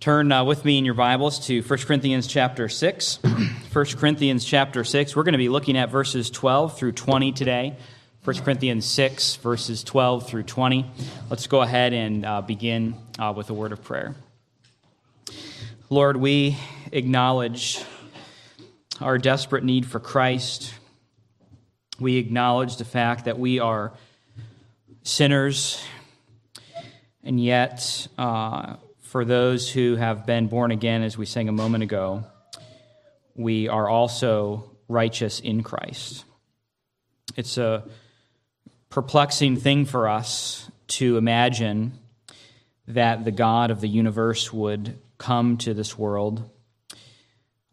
Turn uh, with me in your Bibles to 1 Corinthians chapter 6. 1 Corinthians chapter 6. We're going to be looking at verses 12 through 20 today. 1 Corinthians 6, verses 12 through 20. Let's go ahead and uh, begin uh, with a word of prayer. Lord, we acknowledge our desperate need for Christ. We acknowledge the fact that we are sinners, and yet uh, for those who have been born again, as we sang a moment ago, we are also righteous in Christ. It's a perplexing thing for us to imagine that the God of the universe would come to this world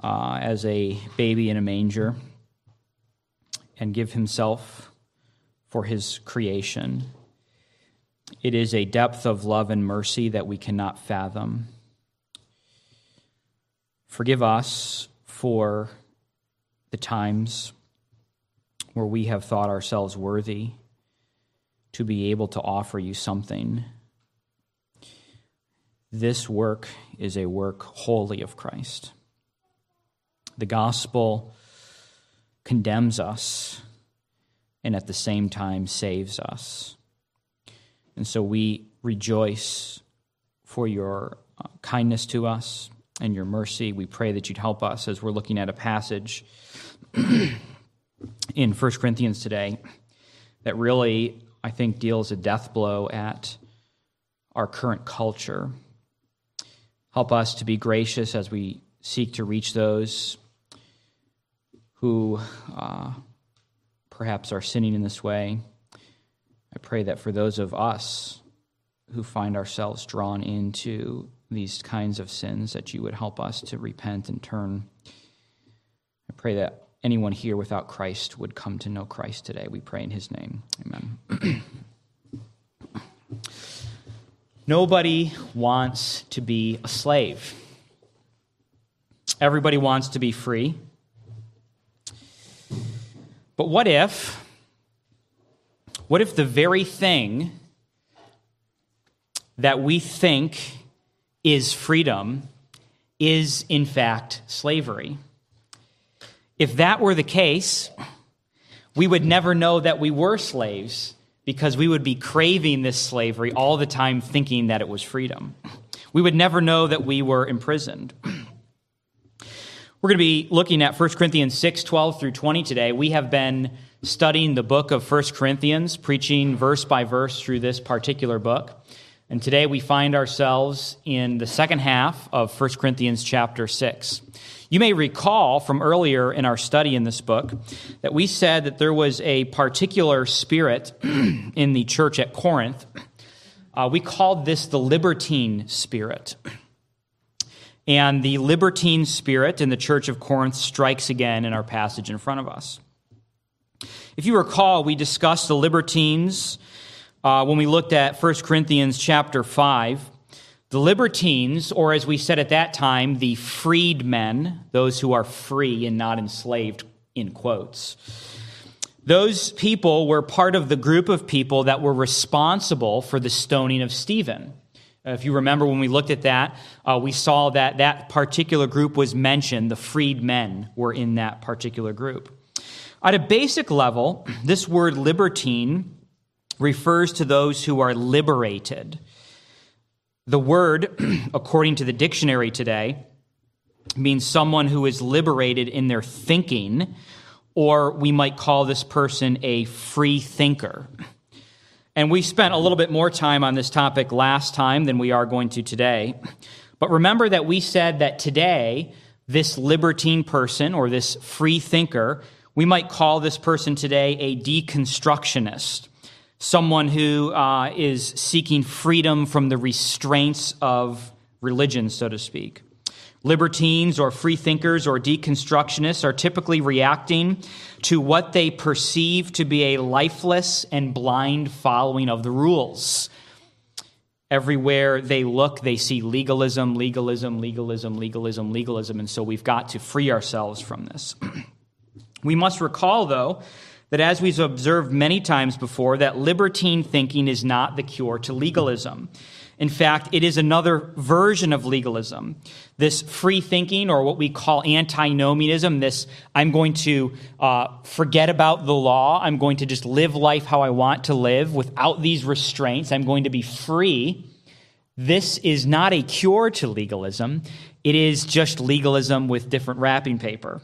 uh, as a baby in a manger and give himself for his creation it is a depth of love and mercy that we cannot fathom. Forgive us for the times where we have thought ourselves worthy to be able to offer you something. This work is a work wholly of Christ. The gospel condemns us and at the same time saves us. And so we rejoice for your uh, kindness to us and your mercy. We pray that you'd help us as we're looking at a passage in 1 Corinthians today that really, I think, deals a death blow at our current culture. Help us to be gracious as we seek to reach those who uh, perhaps are sinning in this way. I pray that for those of us who find ourselves drawn into these kinds of sins, that you would help us to repent and turn. I pray that anyone here without Christ would come to know Christ today. We pray in his name. Amen. Nobody wants to be a slave. Everybody wants to be free. But what if what if the very thing that we think is freedom is, in fact, slavery? If that were the case, we would never know that we were slaves because we would be craving this slavery all the time, thinking that it was freedom. We would never know that we were imprisoned. We're going to be looking at 1 Corinthians 6 12 through 20 today. We have been studying the book of 1 Corinthians, preaching verse by verse through this particular book. And today we find ourselves in the second half of 1 Corinthians chapter 6. You may recall from earlier in our study in this book that we said that there was a particular spirit in the church at Corinth. Uh, we called this the libertine spirit. And the libertine spirit in the church of Corinth strikes again in our passage in front of us. If you recall, we discussed the libertines uh, when we looked at 1 Corinthians chapter 5. The libertines, or as we said at that time, the freedmen, those who are free and not enslaved, in quotes. Those people were part of the group of people that were responsible for the stoning of Stephen. If you remember when we looked at that, uh, we saw that that particular group was mentioned. The freedmen were in that particular group. At a basic level, this word libertine refers to those who are liberated. The word, according to the dictionary today, means someone who is liberated in their thinking, or we might call this person a free thinker. And we spent a little bit more time on this topic last time than we are going to today. But remember that we said that today, this libertine person or this free thinker we might call this person today a deconstructionist, someone who uh, is seeking freedom from the restraints of religion, so to speak. Libertines or freethinkers or deconstructionists are typically reacting to what they perceive to be a lifeless and blind following of the rules. Everywhere they look, they see legalism, legalism, legalism, legalism, legalism, and so we've got to free ourselves from this. We must recall, though, that as we've observed many times before, that libertine thinking is not the cure to legalism. In fact, it is another version of legalism. This free thinking, or what we call antinomianism, this I'm going to uh, forget about the law, I'm going to just live life how I want to live without these restraints, I'm going to be free. This is not a cure to legalism, it is just legalism with different wrapping paper.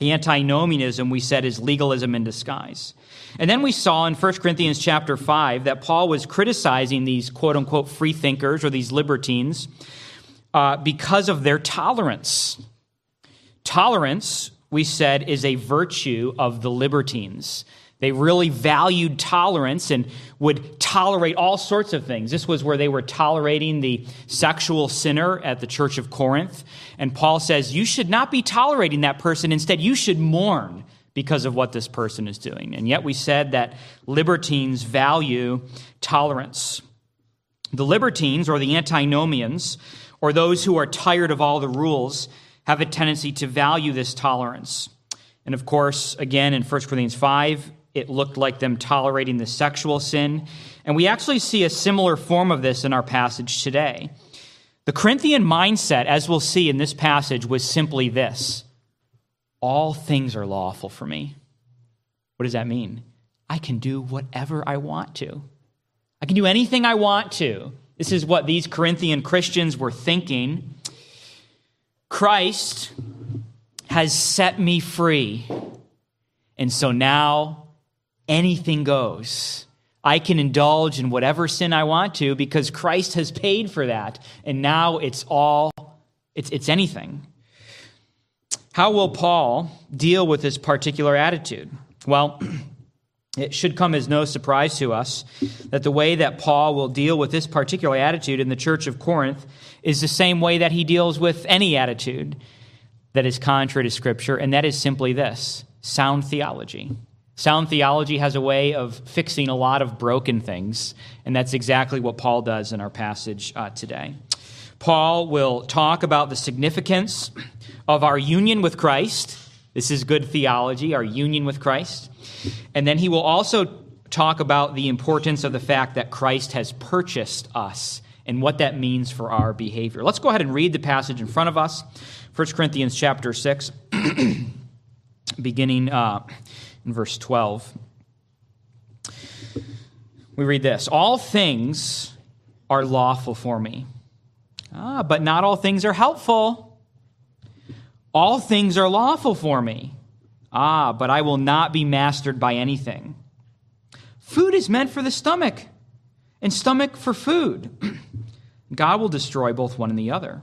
Antinomianism, we said, is legalism in disguise. And then we saw in 1 Corinthians chapter 5 that Paul was criticizing these quote unquote free thinkers or these libertines uh, because of their tolerance. Tolerance, we said, is a virtue of the libertines. They really valued tolerance and would tolerate all sorts of things. This was where they were tolerating the sexual sinner at the church of Corinth. And Paul says, You should not be tolerating that person. Instead, you should mourn because of what this person is doing. And yet, we said that libertines value tolerance. The libertines, or the antinomians, or those who are tired of all the rules, have a tendency to value this tolerance. And of course, again, in 1 Corinthians 5, it looked like them tolerating the sexual sin. And we actually see a similar form of this in our passage today. The Corinthian mindset, as we'll see in this passage, was simply this All things are lawful for me. What does that mean? I can do whatever I want to. I can do anything I want to. This is what these Corinthian Christians were thinking. Christ has set me free. And so now anything goes. I can indulge in whatever sin I want to because Christ has paid for that. And now it's all, it's, it's anything. How will Paul deal with this particular attitude? Well, it should come as no surprise to us that the way that Paul will deal with this particular attitude in the church of Corinth is the same way that he deals with any attitude that is contrary to Scripture, and that is simply this sound theology. Sound theology has a way of fixing a lot of broken things, and that's exactly what Paul does in our passage uh, today. Paul will talk about the significance of our union with Christ. This is good theology, our union with Christ. And then he will also talk about the importance of the fact that Christ has purchased us and what that means for our behavior. Let's go ahead and read the passage in front of us 1 Corinthians chapter 6, beginning. Uh, in verse 12. We read this All things are lawful for me. Ah, but not all things are helpful. All things are lawful for me. Ah, but I will not be mastered by anything. Food is meant for the stomach, and stomach for food. God will destroy both one and the other.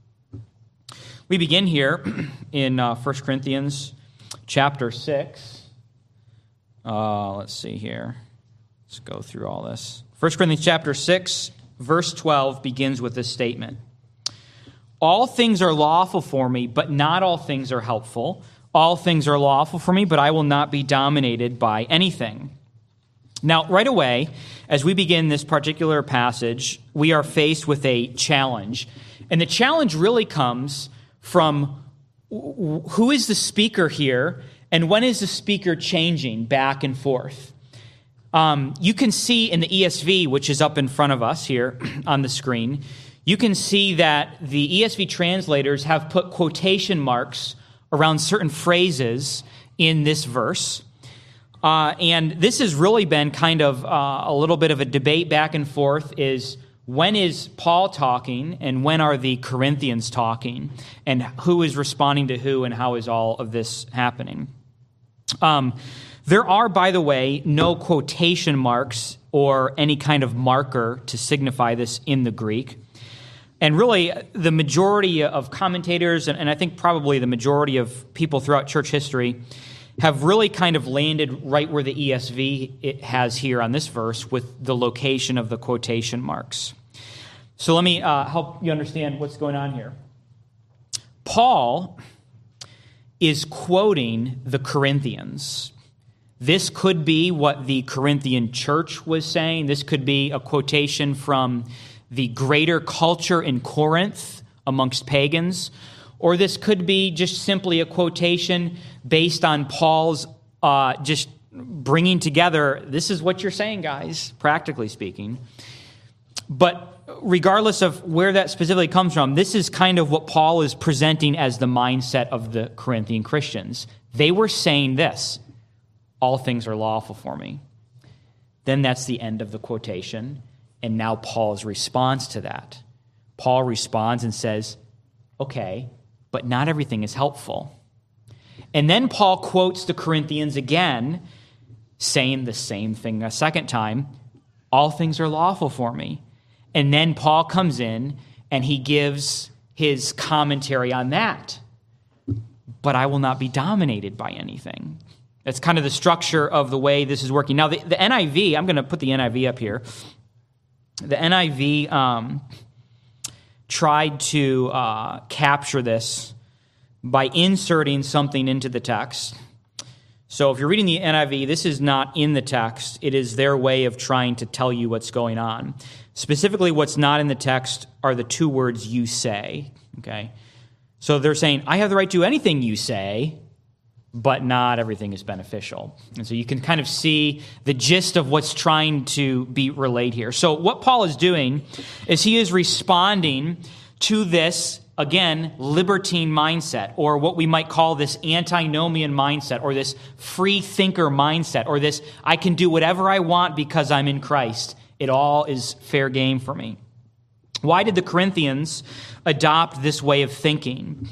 We begin here in uh, 1 Corinthians chapter 6. Uh, let's see here. Let's go through all this. 1 Corinthians chapter 6, verse 12 begins with this statement All things are lawful for me, but not all things are helpful. All things are lawful for me, but I will not be dominated by anything. Now, right away, as we begin this particular passage, we are faced with a challenge. And the challenge really comes from who is the speaker here and when is the speaker changing back and forth. Um, you can see in the ESV, which is up in front of us here on the screen, you can see that the ESV translators have put quotation marks around certain phrases in this verse. Uh, and this has really been kind of uh, a little bit of a debate back and forth is when is Paul talking and when are the Corinthians talking and who is responding to who and how is all of this happening? Um, there are, by the way, no quotation marks or any kind of marker to signify this in the Greek. And really, the majority of commentators, and I think probably the majority of people throughout church history, have really kind of landed right where the ESV it has here on this verse with the location of the quotation marks. So let me uh, help you understand what's going on here. Paul is quoting the Corinthians. This could be what the Corinthian church was saying. This could be a quotation from the greater culture in Corinth amongst pagans. Or this could be just simply a quotation based on Paul's uh, just bringing together this is what you're saying, guys, practically speaking. But regardless of where that specifically comes from, this is kind of what Paul is presenting as the mindset of the Corinthian Christians. They were saying this all things are lawful for me. Then that's the end of the quotation. And now Paul's response to that. Paul responds and says, Okay, but not everything is helpful. And then Paul quotes the Corinthians again, saying the same thing a second time All things are lawful for me. And then Paul comes in and he gives his commentary on that. But I will not be dominated by anything. That's kind of the structure of the way this is working. Now, the, the NIV, I'm going to put the NIV up here. The NIV um, tried to uh, capture this by inserting something into the text. So if you're reading the NIV, this is not in the text. It is their way of trying to tell you what's going on. Specifically, what's not in the text are the two words you say. Okay? So they're saying, I have the right to anything you say, but not everything is beneficial. And so you can kind of see the gist of what's trying to be relayed here. So, what Paul is doing is he is responding to this, again, libertine mindset, or what we might call this antinomian mindset, or this free thinker mindset, or this I can do whatever I want because I'm in Christ. It all is fair game for me. Why did the Corinthians adopt this way of thinking?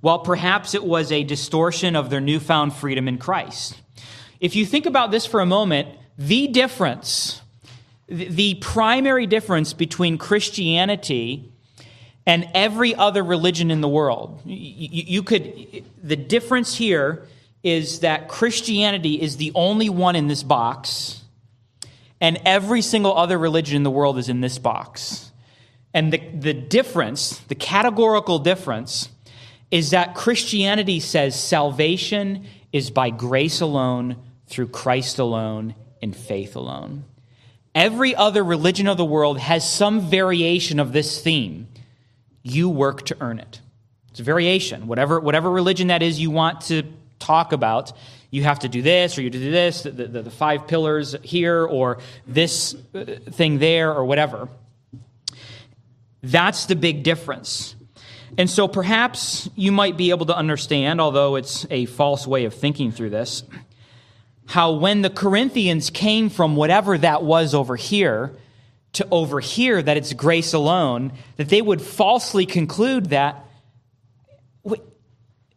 Well, perhaps it was a distortion of their newfound freedom in Christ. If you think about this for a moment, the difference, the primary difference between Christianity and every other religion in the world, you could, the difference here is that Christianity is the only one in this box, and every single other religion in the world is in this box. And the, the difference, the categorical difference, is that Christianity says salvation is by grace alone, through Christ alone, in faith alone. Every other religion of the world has some variation of this theme. You work to earn it. It's a variation. Whatever, whatever religion that is you want to talk about, you have to do this or you do this, the, the, the five pillars here or this uh, thing there or whatever. That's the big difference. And so perhaps you might be able to understand, although it's a false way of thinking through this, how when the Corinthians came from whatever that was over here to over here that it's grace alone, that they would falsely conclude that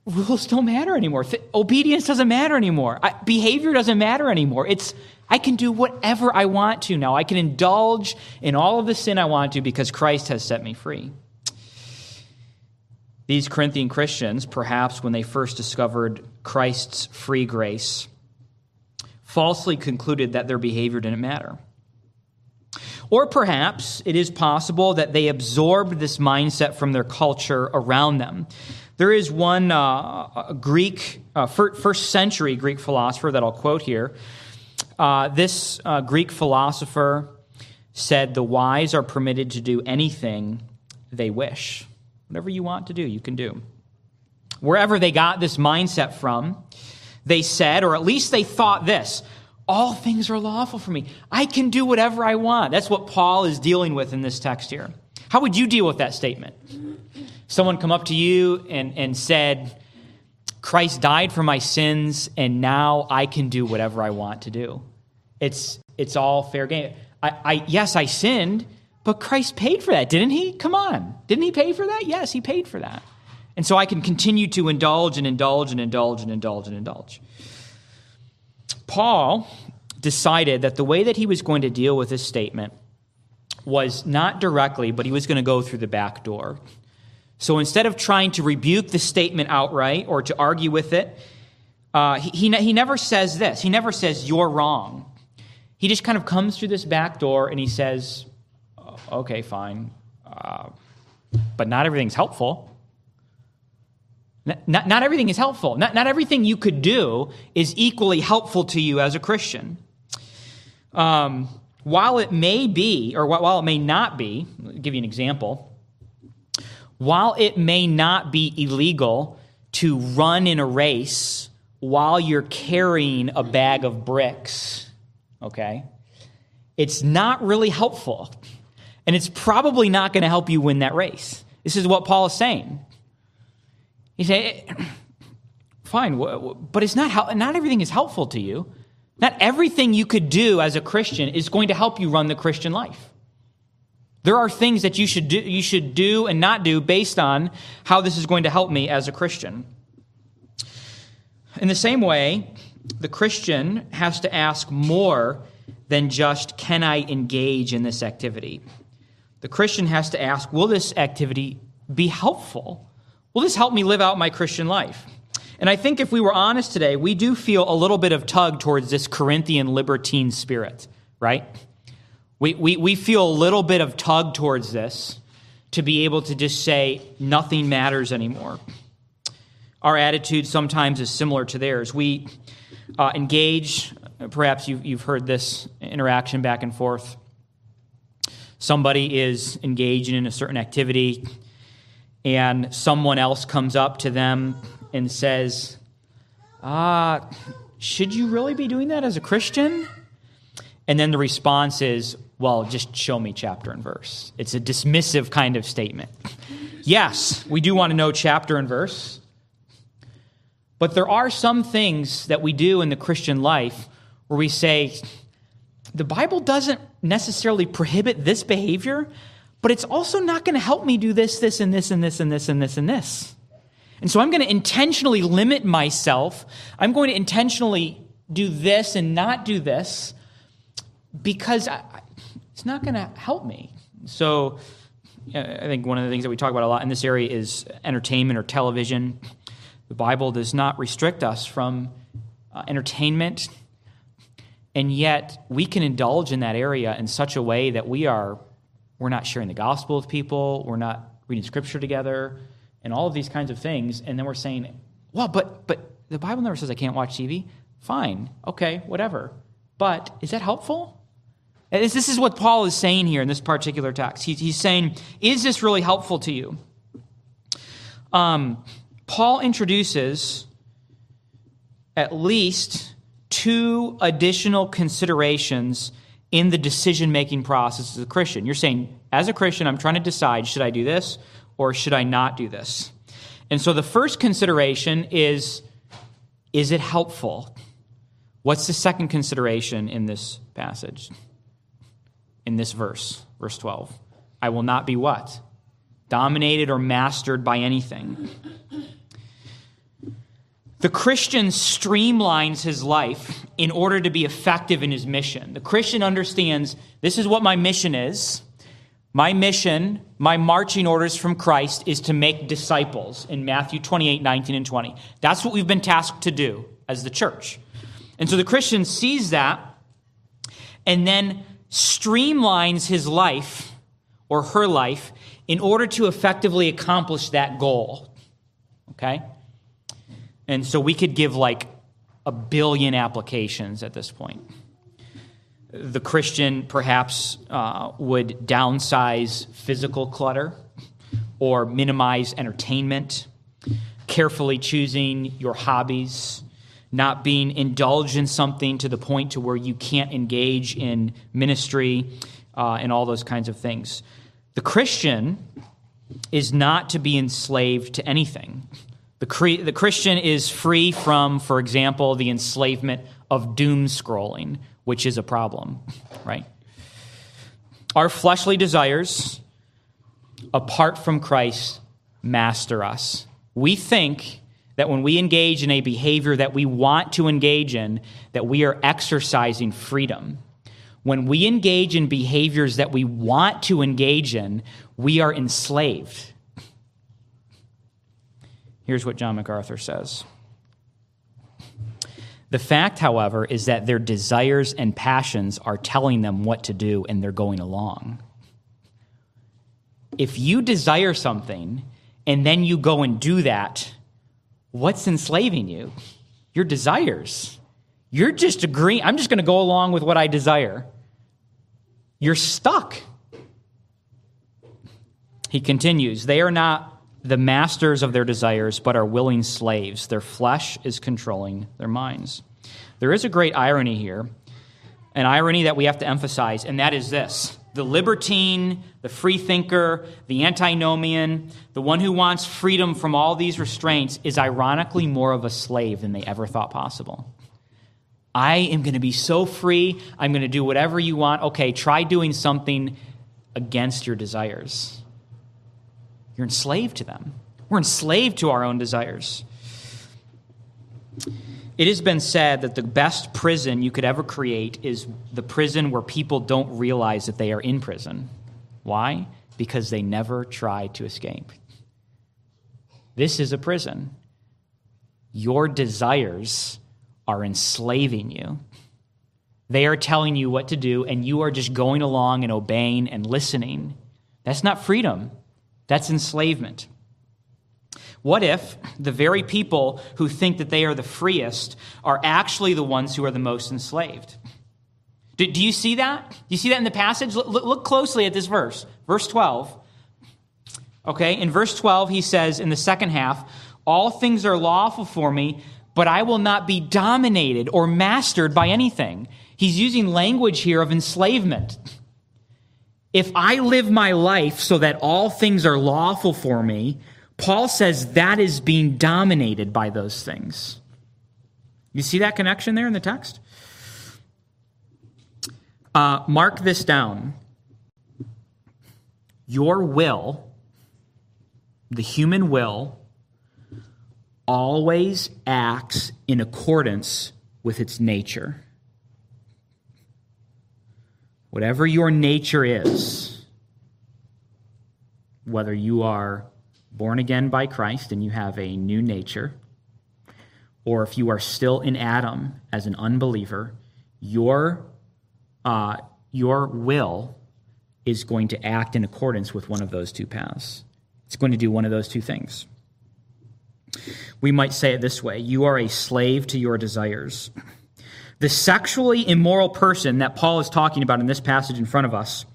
rules don't matter anymore. Th- obedience doesn't matter anymore. I, behavior doesn't matter anymore. It's I can do whatever I want to now. I can indulge in all of the sin I want to because Christ has set me free. These Corinthian Christians, perhaps when they first discovered Christ's free grace, falsely concluded that their behavior didn't matter. Or perhaps it is possible that they absorbed this mindset from their culture around them. There is one uh, Greek, uh, first century Greek philosopher that I'll quote here. Uh, this uh, Greek philosopher said, The wise are permitted to do anything they wish. Whatever you want to do, you can do. Wherever they got this mindset from, they said, or at least they thought this all things are lawful for me. I can do whatever I want. That's what Paul is dealing with in this text here. How would you deal with that statement? Someone come up to you and, and said, Christ died for my sins, and now I can do whatever I want to do. It's, it's all fair game. I, I, yes, I sinned, but Christ paid for that, didn't he? Come on. Didn't he pay for that? Yes, he paid for that. And so I can continue to indulge and indulge and indulge and indulge and indulge. Paul decided that the way that he was going to deal with this statement was not directly, but he was going to go through the back door. So instead of trying to rebuke the statement outright or to argue with it, uh, he, he, he never says this. He never says, You're wrong. He just kind of comes through this back door and he says, Okay, fine. Uh, but not everything's helpful. Not, not everything is helpful. Not, not everything you could do is equally helpful to you as a Christian. Um, while it may be, or while it may not be, I'll give you an example. While it may not be illegal to run in a race while you're carrying a bag of bricks, okay, it's not really helpful. And it's probably not going to help you win that race. This is what Paul is saying. He say, fine, but it's not, not everything is helpful to you. Not everything you could do as a Christian is going to help you run the Christian life. There are things that you should do, you should do and not do based on how this is going to help me as a Christian. In the same way, the Christian has to ask more than just, can I engage in this activity? The Christian has to ask, will this activity be helpful? Will this help me live out my Christian life? And I think if we were honest today, we do feel a little bit of tug towards this Corinthian libertine spirit, right? We, we, we feel a little bit of tug towards this to be able to just say nothing matters anymore. Our attitude sometimes is similar to theirs. We uh, engage, perhaps you've, you've heard this interaction back and forth. Somebody is engaging in a certain activity and someone else comes up to them and says, Ah, should you really be doing that as a Christian? And then the response is, Well, just show me chapter and verse. It's a dismissive kind of statement. yes, we do want to know chapter and verse. But there are some things that we do in the Christian life where we say, the Bible doesn't necessarily prohibit this behavior, but it's also not going to help me do this, this, and this, and this, and this, and this, and this. And so I'm going to intentionally limit myself. I'm going to intentionally do this and not do this because I, it's not going to help me. So I think one of the things that we talk about a lot in this area is entertainment or television. The Bible does not restrict us from uh, entertainment, and yet we can indulge in that area in such a way that we are we're not sharing the gospel with people, we're not reading scripture together, and all of these kinds of things. And then we're saying, well, but but the Bible never says I can't watch TV. Fine, okay, whatever. But is that helpful? This is what Paul is saying here in this particular text. He's saying, is this really helpful to you? Um, Paul introduces at least two additional considerations in the decision making process as a Christian. You're saying, as a Christian, I'm trying to decide should I do this or should I not do this? And so the first consideration is is it helpful? What's the second consideration in this passage? In this verse, verse 12. I will not be what? Dominated or mastered by anything. The Christian streamlines his life in order to be effective in his mission. The Christian understands this is what my mission is. My mission, my marching orders from Christ is to make disciples in Matthew 28, 19, and 20. That's what we've been tasked to do as the church. And so the Christian sees that and then streamlines his life or her life in order to effectively accomplish that goal. Okay? And so we could give like a billion applications at this point. The Christian perhaps uh, would downsize physical clutter or minimize entertainment, carefully choosing your hobbies, not being indulged in something to the point to where you can't engage in ministry uh, and all those kinds of things. The Christian is not to be enslaved to anything. The, cre- the Christian is free from, for example, the enslavement of doom scrolling, which is a problem, right? Our fleshly desires, apart from Christ, master us. We think that when we engage in a behavior that we want to engage in, that we are exercising freedom. When we engage in behaviors that we want to engage in, we are enslaved. Here's what John MacArthur says. The fact, however, is that their desires and passions are telling them what to do and they're going along. If you desire something and then you go and do that, what's enslaving you? Your desires. You're just agreeing, I'm just going to go along with what I desire. You're stuck. He continues, they are not the masters of their desires, but are willing slaves. Their flesh is controlling their minds. There is a great irony here, an irony that we have to emphasize, and that is this the libertine, the freethinker, the antinomian, the one who wants freedom from all these restraints is ironically more of a slave than they ever thought possible. I am going to be so free. I'm going to do whatever you want. Okay, try doing something against your desires. You're enslaved to them. We're enslaved to our own desires. It has been said that the best prison you could ever create is the prison where people don't realize that they are in prison. Why? Because they never try to escape. This is a prison. Your desires are enslaving you. They are telling you what to do, and you are just going along and obeying and listening. That's not freedom. That's enslavement. What if the very people who think that they are the freest are actually the ones who are the most enslaved? Do, do you see that? Do you see that in the passage? Look, look closely at this verse, verse 12. Okay, in verse 12, he says in the second half, All things are lawful for me, but I will not be dominated or mastered by anything. He's using language here of enslavement. If I live my life so that all things are lawful for me, Paul says that is being dominated by those things. You see that connection there in the text? Uh, mark this down. Your will, the human will, always acts in accordance with its nature whatever your nature is, whether you are born again by Christ and you have a new nature, or if you are still in Adam as an unbeliever, your, uh, your will is going to act in accordance with one of those two paths. It's going to do one of those two things. We might say it this way You are a slave to your desires. The sexually immoral person that Paul is talking about in this passage in front of us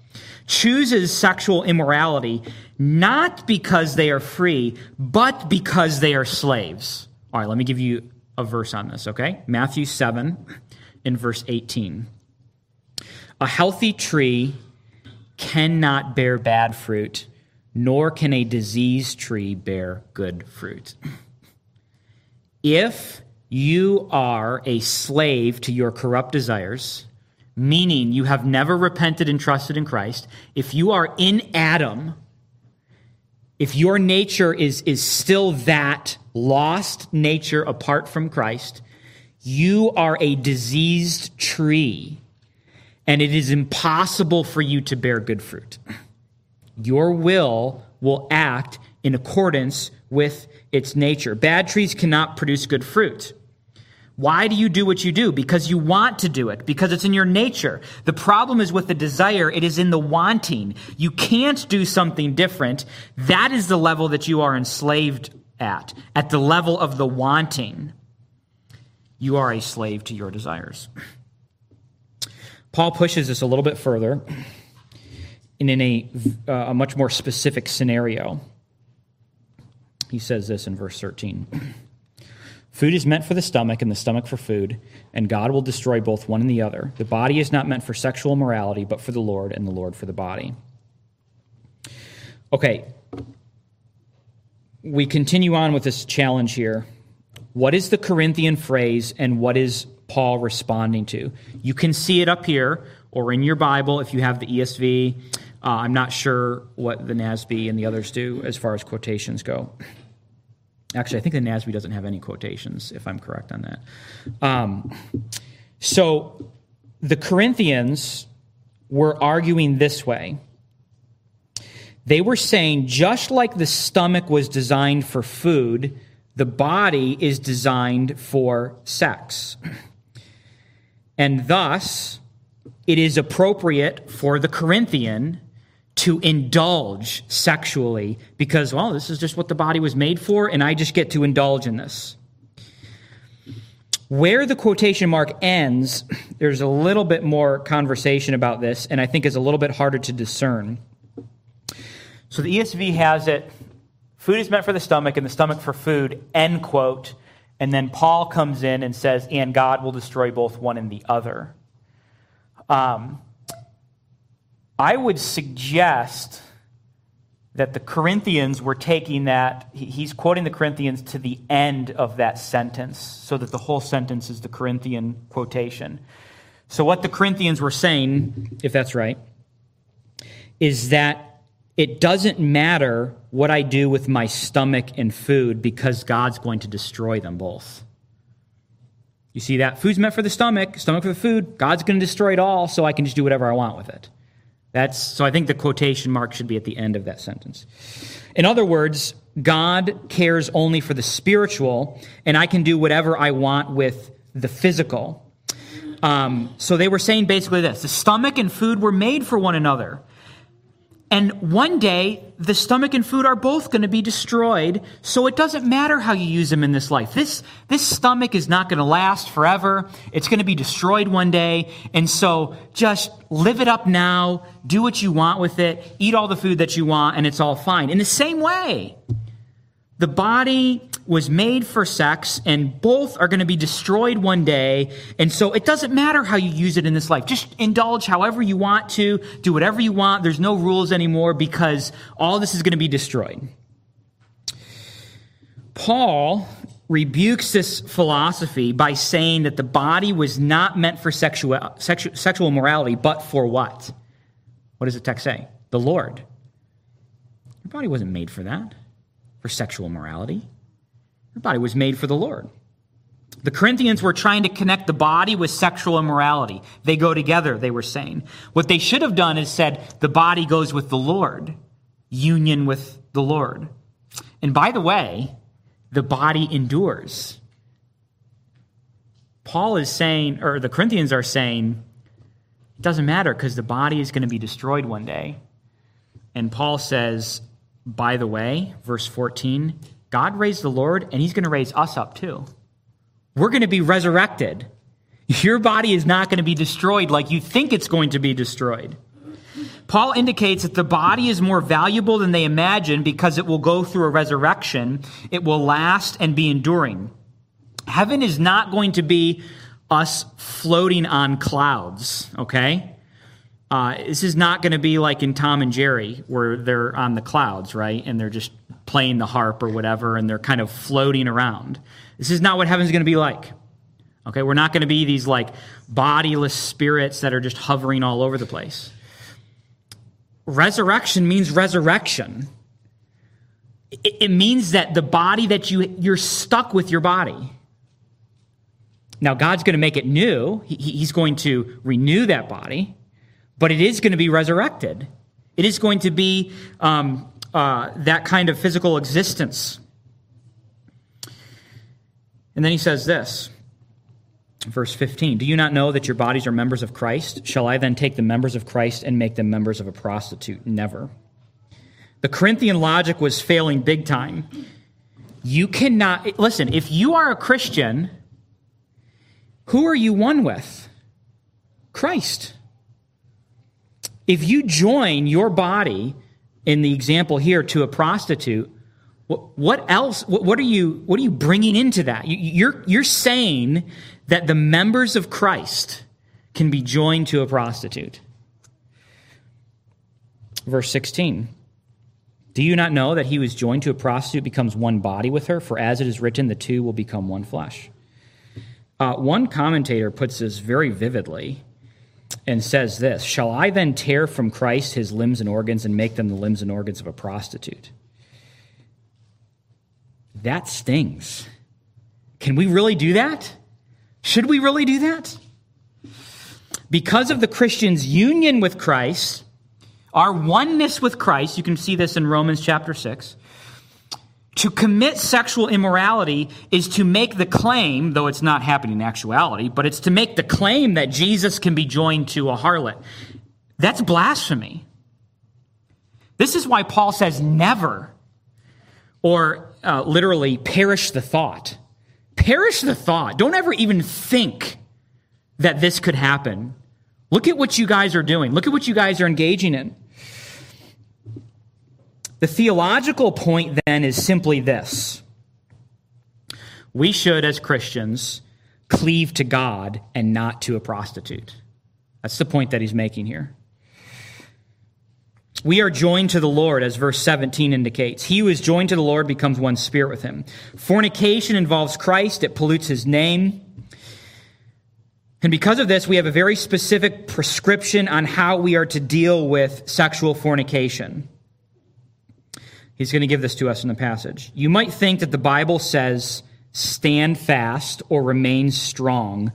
chooses sexual immorality not because they are free, but because they are slaves. All right, let me give you a verse on this, okay? Matthew 7 in verse 18. A healthy tree cannot bear bad fruit, nor can a diseased tree bear good fruit. If you are a slave to your corrupt desires, meaning you have never repented and trusted in Christ, if you are in Adam, if your nature is, is still that lost nature apart from Christ, you are a diseased tree, and it is impossible for you to bear good fruit. Your will will act in accordance with its nature. Bad trees cannot produce good fruit. Why do you do what you do? Because you want to do it, because it's in your nature. The problem is with the desire, it is in the wanting. You can't do something different. That is the level that you are enslaved at, at the level of the wanting. You are a slave to your desires. Paul pushes this a little bit further and in a, uh, a much more specific scenario. He says this in verse 13. Food is meant for the stomach, and the stomach for food, and God will destroy both one and the other. The body is not meant for sexual morality, but for the Lord, and the Lord for the body. Okay, we continue on with this challenge here. What is the Corinthian phrase, and what is Paul responding to? You can see it up here or in your Bible if you have the ESV. Uh, I'm not sure what the NASB and the others do as far as quotations go. Actually, I think the NASB doesn't have any quotations, if I'm correct on that. Um, so the Corinthians were arguing this way. They were saying just like the stomach was designed for food, the body is designed for sex. And thus, it is appropriate for the Corinthian to indulge sexually because, well, this is just what the body was made for, and I just get to indulge in this. Where the quotation mark ends, there's a little bit more conversation about this, and I think is a little bit harder to discern. So the ESV has it food is meant for the stomach, and the stomach for food, end quote. And then Paul comes in and says, and God will destroy both one and the other. Um, I would suggest that the Corinthians were taking that, he's quoting the Corinthians to the end of that sentence, so that the whole sentence is the Corinthian quotation. So, what the Corinthians were saying, if that's right, is that it doesn't matter what I do with my stomach and food because God's going to destroy them both. You see that? Food's meant for the stomach, stomach for the food. God's going to destroy it all, so I can just do whatever I want with it. That's so I think the quotation mark should be at the end of that sentence. In other words, God cares only for the spiritual, and I can do whatever I want with the physical. Um, so they were saying basically this the stomach and food were made for one another. And one day, the stomach and food are both going to be destroyed, so it doesn't matter how you use them in this life. This, this stomach is not going to last forever. It's going to be destroyed one day. And so just live it up now, do what you want with it, eat all the food that you want, and it's all fine. In the same way, the body was made for sex, and both are going to be destroyed one day. And so it doesn't matter how you use it in this life. Just indulge however you want to, do whatever you want. There's no rules anymore because all this is going to be destroyed. Paul rebukes this philosophy by saying that the body was not meant for sexual, sexual, morality, but for what? What does the text say? The Lord. Your body wasn't made for that for sexual morality. The body was made for the Lord. The Corinthians were trying to connect the body with sexual immorality. They go together, they were saying. What they should have done is said, the body goes with the Lord, union with the Lord. And by the way, the body endures. Paul is saying, or the Corinthians are saying, it doesn't matter because the body is going to be destroyed one day. And Paul says, by the way, verse 14, God raised the Lord, and he's going to raise us up too. We're going to be resurrected. Your body is not going to be destroyed like you think it's going to be destroyed. Paul indicates that the body is more valuable than they imagine because it will go through a resurrection. It will last and be enduring. Heaven is not going to be us floating on clouds, okay? Uh, this is not going to be like in Tom and Jerry, where they're on the clouds, right? And they're just playing the harp or whatever, and they're kind of floating around. This is not what heaven's going to be like. Okay, we're not going to be these like bodiless spirits that are just hovering all over the place. Resurrection means resurrection. It, it means that the body that you you're stuck with your body. Now God's going to make it new. He, he's going to renew that body but it is going to be resurrected. It is going to be um, uh, that kind of physical existence. And then he says this, verse 15 Do you not know that your bodies are members of Christ? Shall I then take the members of Christ and make them members of a prostitute? Never. The Corinthian logic was failing big time. You cannot, listen, if you are a Christian, who are you one with? Christ. If you join your body, in the example here, to a prostitute, what, else? What, are you? What are you bringing into that? You're you're saying that the members of Christ can be joined to a prostitute. Verse sixteen. Do you not know that he was joined to a prostitute becomes one body with her? For as it is written, the two will become one flesh. Uh, one commentator puts this very vividly. And says this Shall I then tear from Christ his limbs and organs and make them the limbs and organs of a prostitute? That stings. Can we really do that? Should we really do that? Because of the Christian's union with Christ, our oneness with Christ, you can see this in Romans chapter 6. To commit sexual immorality is to make the claim, though it's not happening in actuality, but it's to make the claim that Jesus can be joined to a harlot. That's blasphemy. This is why Paul says never, or uh, literally perish the thought. Perish the thought. Don't ever even think that this could happen. Look at what you guys are doing. Look at what you guys are engaging in. The theological point then is simply this we should, as Christians, cleave to God and not to a prostitute. That's the point that he's making here. We are joined to the Lord, as verse 17 indicates. He who is joined to the Lord becomes one spirit with him. Fornication involves Christ, it pollutes his name. And because of this, we have a very specific prescription on how we are to deal with sexual fornication. He's going to give this to us in the passage. You might think that the Bible says stand fast or remain strong,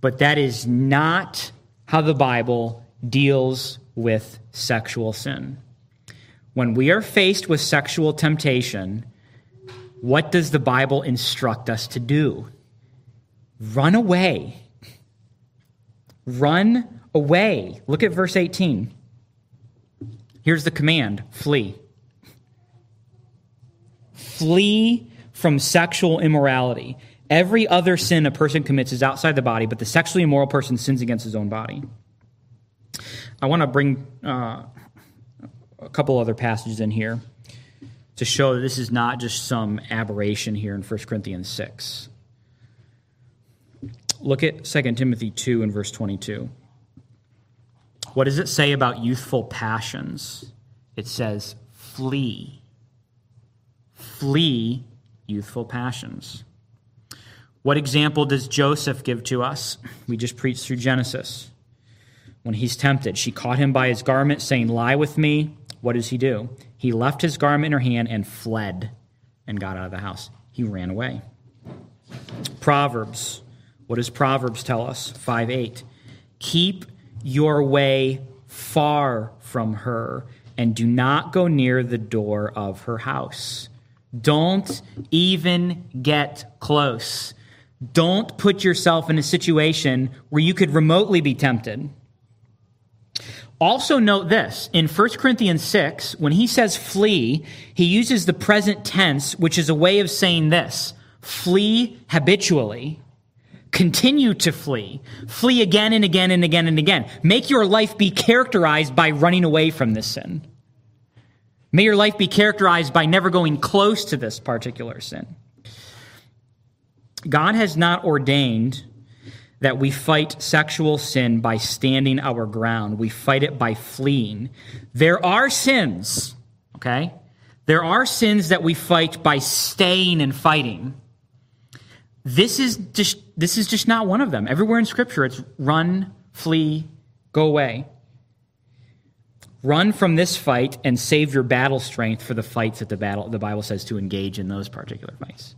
but that is not how the Bible deals with sexual sin. When we are faced with sexual temptation, what does the Bible instruct us to do? Run away. Run away. Look at verse 18. Here's the command flee. Flee from sexual immorality. Every other sin a person commits is outside the body, but the sexually immoral person sins against his own body. I want to bring uh, a couple other passages in here to show that this is not just some aberration here in 1 Corinthians 6. Look at 2 Timothy 2 and verse 22. What does it say about youthful passions? It says, flee. Flee youthful passions. What example does Joseph give to us? We just preached through Genesis when he's tempted. She caught him by his garment, saying, Lie with me. What does he do? He left his garment in her hand and fled and got out of the house. He ran away. Proverbs. What does Proverbs tell us? 5 8. Keep your way far from her and do not go near the door of her house. Don't even get close. Don't put yourself in a situation where you could remotely be tempted. Also, note this in 1 Corinthians 6, when he says flee, he uses the present tense, which is a way of saying this flee habitually. Continue to flee. Flee again and again and again and again. Make your life be characterized by running away from this sin. May your life be characterized by never going close to this particular sin. God has not ordained that we fight sexual sin by standing our ground. We fight it by fleeing. There are sins, okay? There are sins that we fight by staying and fighting. This is just this is just not one of them. Everywhere in scripture it's run, flee, go away. Run from this fight and save your battle strength for the fights that the battle the Bible says to engage in those particular fights.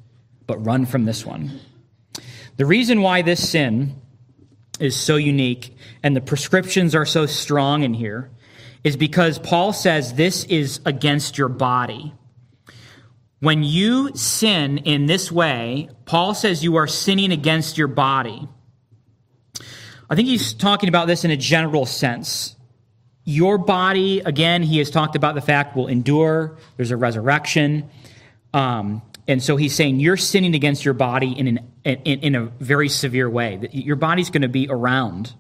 But run from this one. The reason why this sin is so unique and the prescriptions are so strong in here is because Paul says this is against your body. When you sin in this way, Paul says you are sinning against your body. I think he's talking about this in a general sense. Your body, again, he has talked about the fact will endure. There's a resurrection. Um, and so he's saying you're sinning against your body in, an, in, in a very severe way. Your body's going to be around.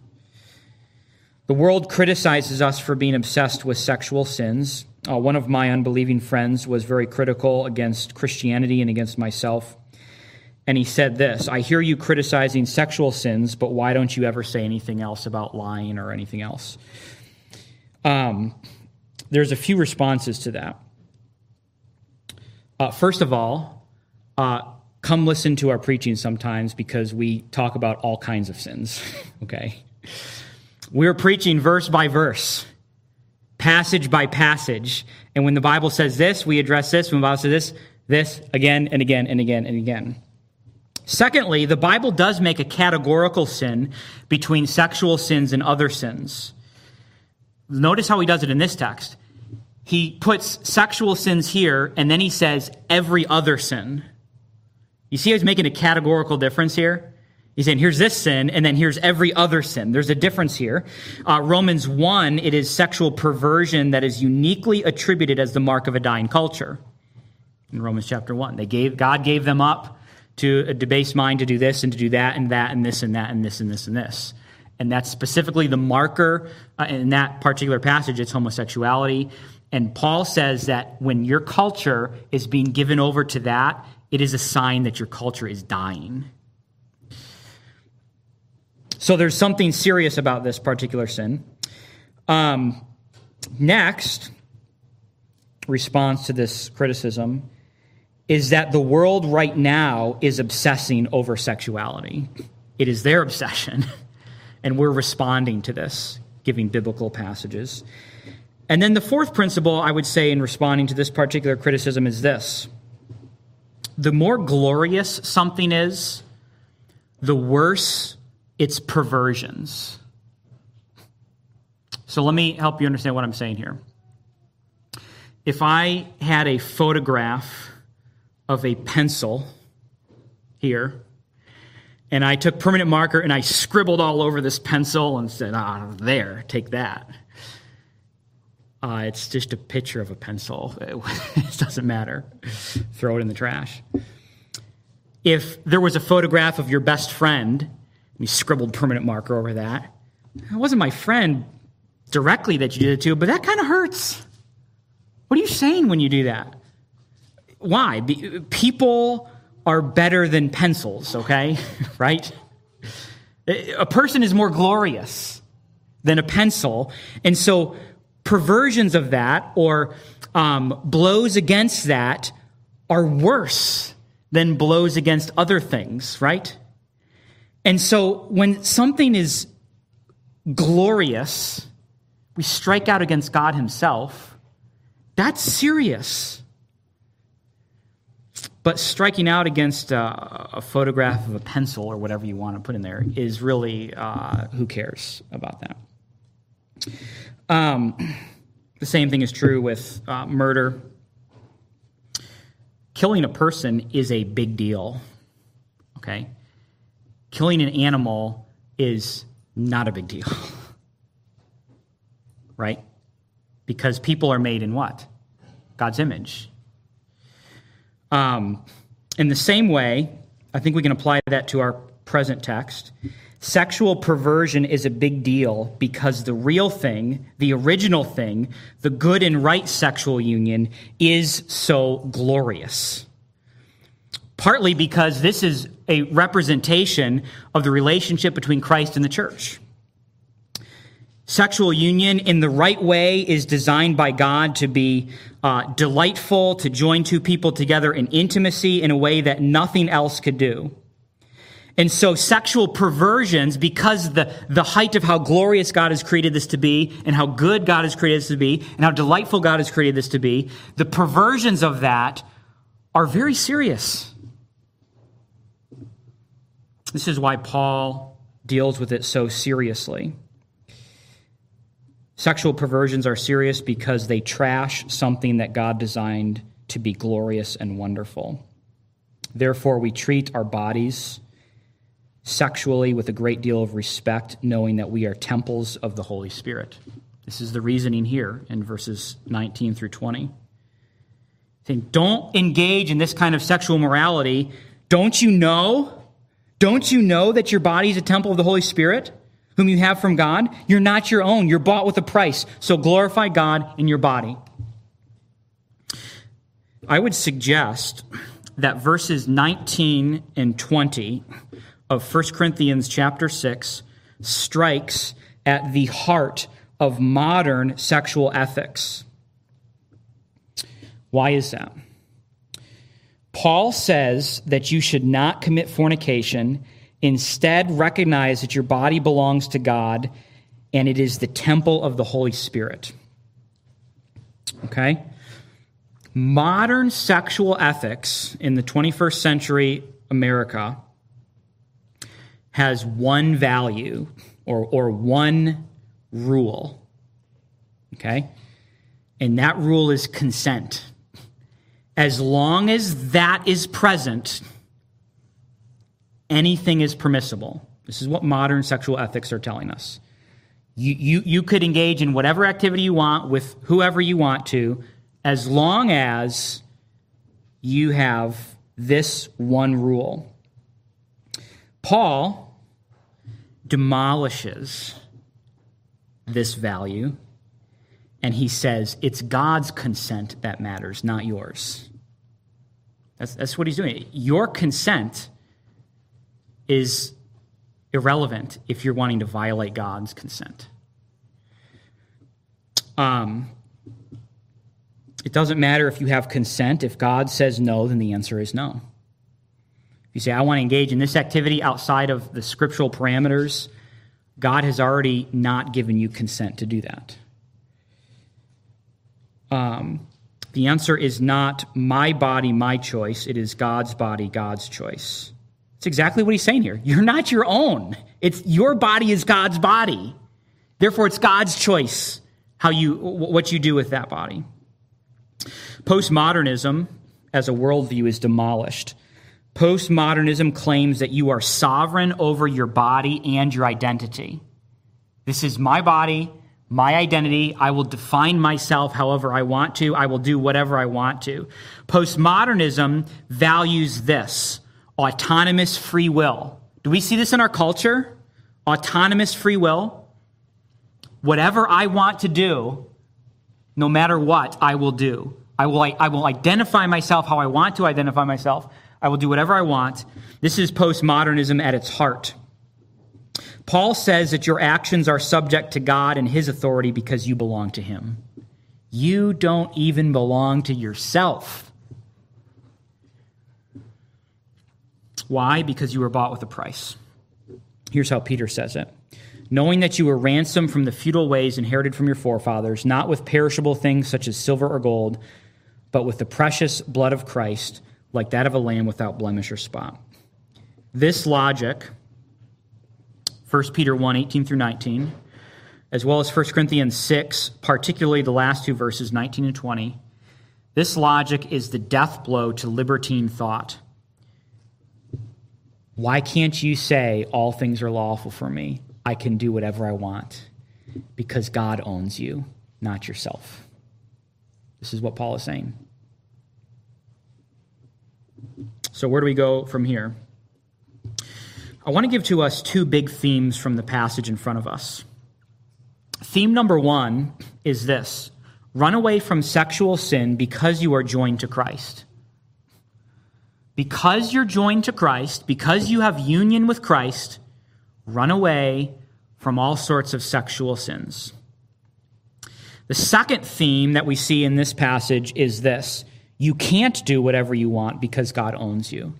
The world criticizes us for being obsessed with sexual sins. Uh, one of my unbelieving friends was very critical against Christianity and against myself. And he said this I hear you criticizing sexual sins, but why don't you ever say anything else about lying or anything else? Um, there's a few responses to that. Uh, first of all, uh, come listen to our preaching sometimes because we talk about all kinds of sins, okay? we're preaching verse by verse, passage by passage. And when the Bible says this, we address this. When the Bible says this, this again and again and again and again. Secondly, the Bible does make a categorical sin between sexual sins and other sins. Notice how he does it in this text. He puts sexual sins here, and then he says every other sin. You see how he's making a categorical difference here? He's saying, here's this sin, and then here's every other sin. There's a difference here. Uh, Romans 1, it is sexual perversion that is uniquely attributed as the mark of a dying culture. In Romans chapter 1, they gave, God gave them up to a debased mind to do this and to do that and that and this and that and this and this and this. And that's specifically the marker uh, in that particular passage, it's homosexuality. And Paul says that when your culture is being given over to that, it is a sign that your culture is dying. So there's something serious about this particular sin. Um, next, response to this criticism is that the world right now is obsessing over sexuality. It is their obsession, and we're responding to this, giving biblical passages. And then the fourth principle I would say in responding to this particular criticism is this the more glorious something is, the worse its perversions. So let me help you understand what I'm saying here. If I had a photograph of a pencil here, and I took permanent marker and I scribbled all over this pencil and said, ah, there, take that. Uh, it's just a picture of a pencil. It doesn't matter. Throw it in the trash. If there was a photograph of your best friend he scribbled permanent marker over that. It wasn't my friend directly that you did it to, but that kind of hurts. What are you saying when you do that? Why? People are better than pencils, okay? right? A person is more glorious than a pencil. And so perversions of that or um, blows against that are worse than blows against other things, right? And so when something is glorious, we strike out against God Himself. That's serious. But striking out against a, a photograph of a pencil or whatever you want to put in there is really, uh, who cares about that? Um, the same thing is true with uh, murder. Killing a person is a big deal, okay? killing an animal is not a big deal. right? Because people are made in what? God's image. Um, in the same way, I think we can apply that to our present text. Sexual perversion is a big deal because the real thing, the original thing, the good and right sexual union is so glorious partly because this is a representation of the relationship between Christ and the church. Sexual union in the right way is designed by God to be uh, delightful, to join two people together in intimacy in a way that nothing else could do. And so sexual perversions, because the, the height of how glorious God has created this to be, and how good God has created this to be, and how delightful God has created this to be, the perversions of that are very serious. This is why Paul deals with it so seriously. Sexual perversions are serious because they trash something that God designed to be glorious and wonderful. Therefore, we treat our bodies sexually with a great deal of respect, knowing that we are temples of the Holy Spirit. This is the reasoning here in verses 19 through 20. Saying, don't engage in this kind of sexual morality. Don't you know don't you know that your body is a temple of the Holy Spirit, whom you have from God? You're not your own. You're bought with a price. So glorify God in your body. I would suggest that verses 19 and 20 of 1 Corinthians chapter 6 strikes at the heart of modern sexual ethics. Why is that? Paul says that you should not commit fornication. Instead, recognize that your body belongs to God and it is the temple of the Holy Spirit. Okay? Modern sexual ethics in the 21st century America has one value or, or one rule. Okay? And that rule is consent. As long as that is present, anything is permissible. This is what modern sexual ethics are telling us. You, you, you could engage in whatever activity you want with whoever you want to, as long as you have this one rule. Paul demolishes this value and he says it's God's consent that matters, not yours. That's, that's what he's doing. Your consent is irrelevant if you're wanting to violate God's consent. Um, it doesn't matter if you have consent. If God says no, then the answer is no. If you say, I want to engage in this activity outside of the scriptural parameters, God has already not given you consent to do that. Um, the answer is not my body, my choice. It is God's body, God's choice. It's exactly what he's saying here. You're not your own. It's your body is God's body. Therefore, it's God's choice how you what you do with that body. Postmodernism as a worldview is demolished. Postmodernism claims that you are sovereign over your body and your identity. This is my body my identity. I will define myself however I want to. I will do whatever I want to. Postmodernism values this autonomous free will. Do we see this in our culture? Autonomous free will. Whatever I want to do, no matter what, I will do. I will, I will identify myself how I want to identify myself. I will do whatever I want. This is postmodernism at its heart. Paul says that your actions are subject to God and his authority because you belong to him. You don't even belong to yourself. Why? Because you were bought with a price. Here's how Peter says it knowing that you were ransomed from the futile ways inherited from your forefathers, not with perishable things such as silver or gold, but with the precious blood of Christ, like that of a lamb without blemish or spot. This logic 1 Peter 1 18 through 19, as well as 1 Corinthians 6, particularly the last two verses, 19 and 20. This logic is the death blow to libertine thought. Why can't you say, All things are lawful for me? I can do whatever I want? Because God owns you, not yourself. This is what Paul is saying. So, where do we go from here? I want to give to us two big themes from the passage in front of us. Theme number one is this run away from sexual sin because you are joined to Christ. Because you're joined to Christ, because you have union with Christ, run away from all sorts of sexual sins. The second theme that we see in this passage is this you can't do whatever you want because God owns you.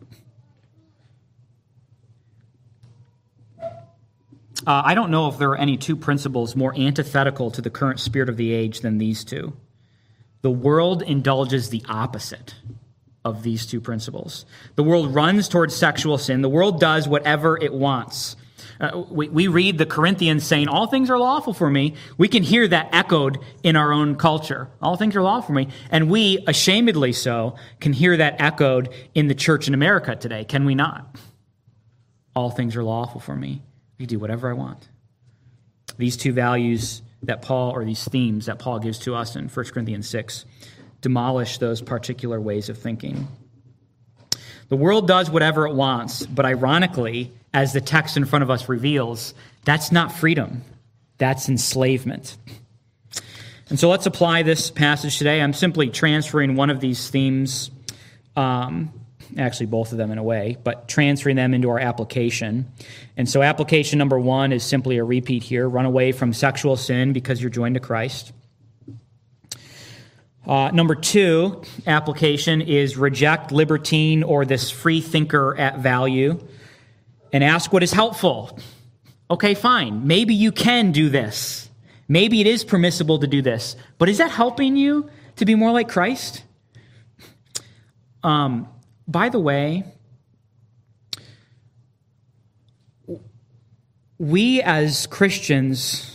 Uh, I don't know if there are any two principles more antithetical to the current spirit of the age than these two. The world indulges the opposite of these two principles. The world runs towards sexual sin. The world does whatever it wants. Uh, we, we read the Corinthians saying, All things are lawful for me. We can hear that echoed in our own culture. All things are lawful for me. And we, ashamedly so, can hear that echoed in the church in America today, can we not? All things are lawful for me. I can do whatever I want. These two values that Paul, or these themes that Paul gives to us in 1 Corinthians 6, demolish those particular ways of thinking. The world does whatever it wants, but ironically, as the text in front of us reveals, that's not freedom, that's enslavement. And so let's apply this passage today. I'm simply transferring one of these themes um, actually both of them in a way, but transferring them into our application. And so, application number one is simply a repeat here run away from sexual sin because you're joined to Christ. Uh, number two application is reject libertine or this free thinker at value and ask what is helpful. Okay, fine. Maybe you can do this. Maybe it is permissible to do this. But is that helping you to be more like Christ? Um, by the way, we as Christians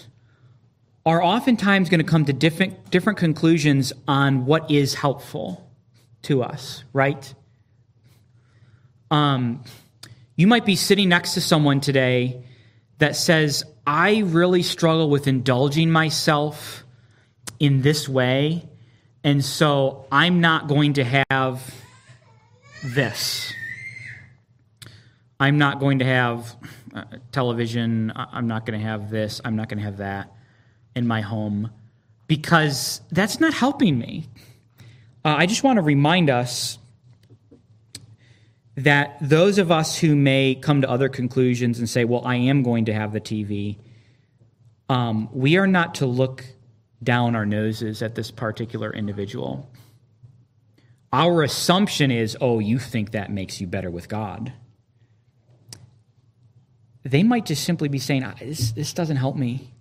are oftentimes going to come to different, different conclusions on what is helpful to us, right? Um, you might be sitting next to someone today that says, I really struggle with indulging myself in this way, and so I'm not going to have this. I'm not going to have uh, television. I'm not going to have this. I'm not going to have that in my home because that's not helping me. Uh, I just want to remind us that those of us who may come to other conclusions and say, well, I am going to have the TV, um, we are not to look down our noses at this particular individual. Our assumption is, oh, you think that makes you better with God. They might just simply be saying, this, this doesn't help me.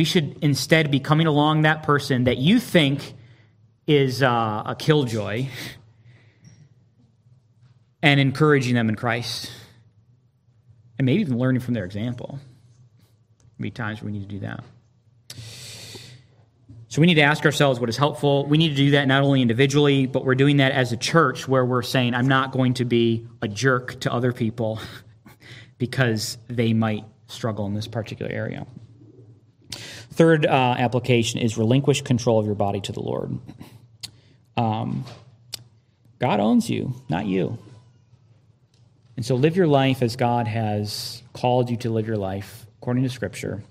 We should instead be coming along that person that you think is uh, a killjoy and encouraging them in Christ. And maybe even learning from their example. There Be times we need to do that. So we need to ask ourselves what is helpful. We need to do that not only individually, but we're doing that as a church where we're saying, I'm not going to be a jerk to other people because they might struggle in this particular area. Third uh, application is relinquish control of your body to the Lord. Um, God owns you, not you. And so live your life as God has called you to live your life according to Scripture.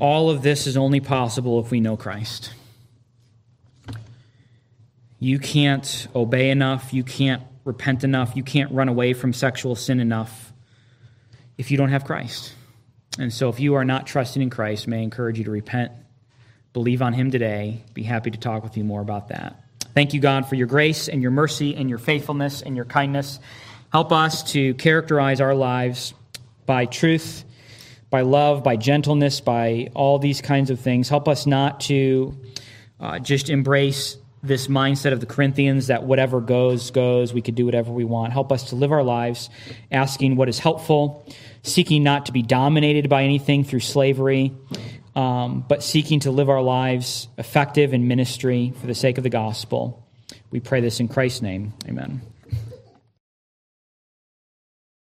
All of this is only possible if we know Christ. You can't obey enough, you can't repent enough, you can't run away from sexual sin enough if you don't have Christ. And so, if you are not trusting in Christ, may I encourage you to repent, believe on Him today. Be happy to talk with you more about that. Thank you, God, for your grace and your mercy and your faithfulness and your kindness. Help us to characterize our lives by truth, by love, by gentleness, by all these kinds of things. Help us not to uh, just embrace this mindset of the Corinthians that whatever goes, goes. We could do whatever we want. Help us to live our lives asking what is helpful, seeking not to be dominated by anything through slavery, um, but seeking to live our lives effective in ministry for the sake of the gospel. We pray this in Christ's name. Amen.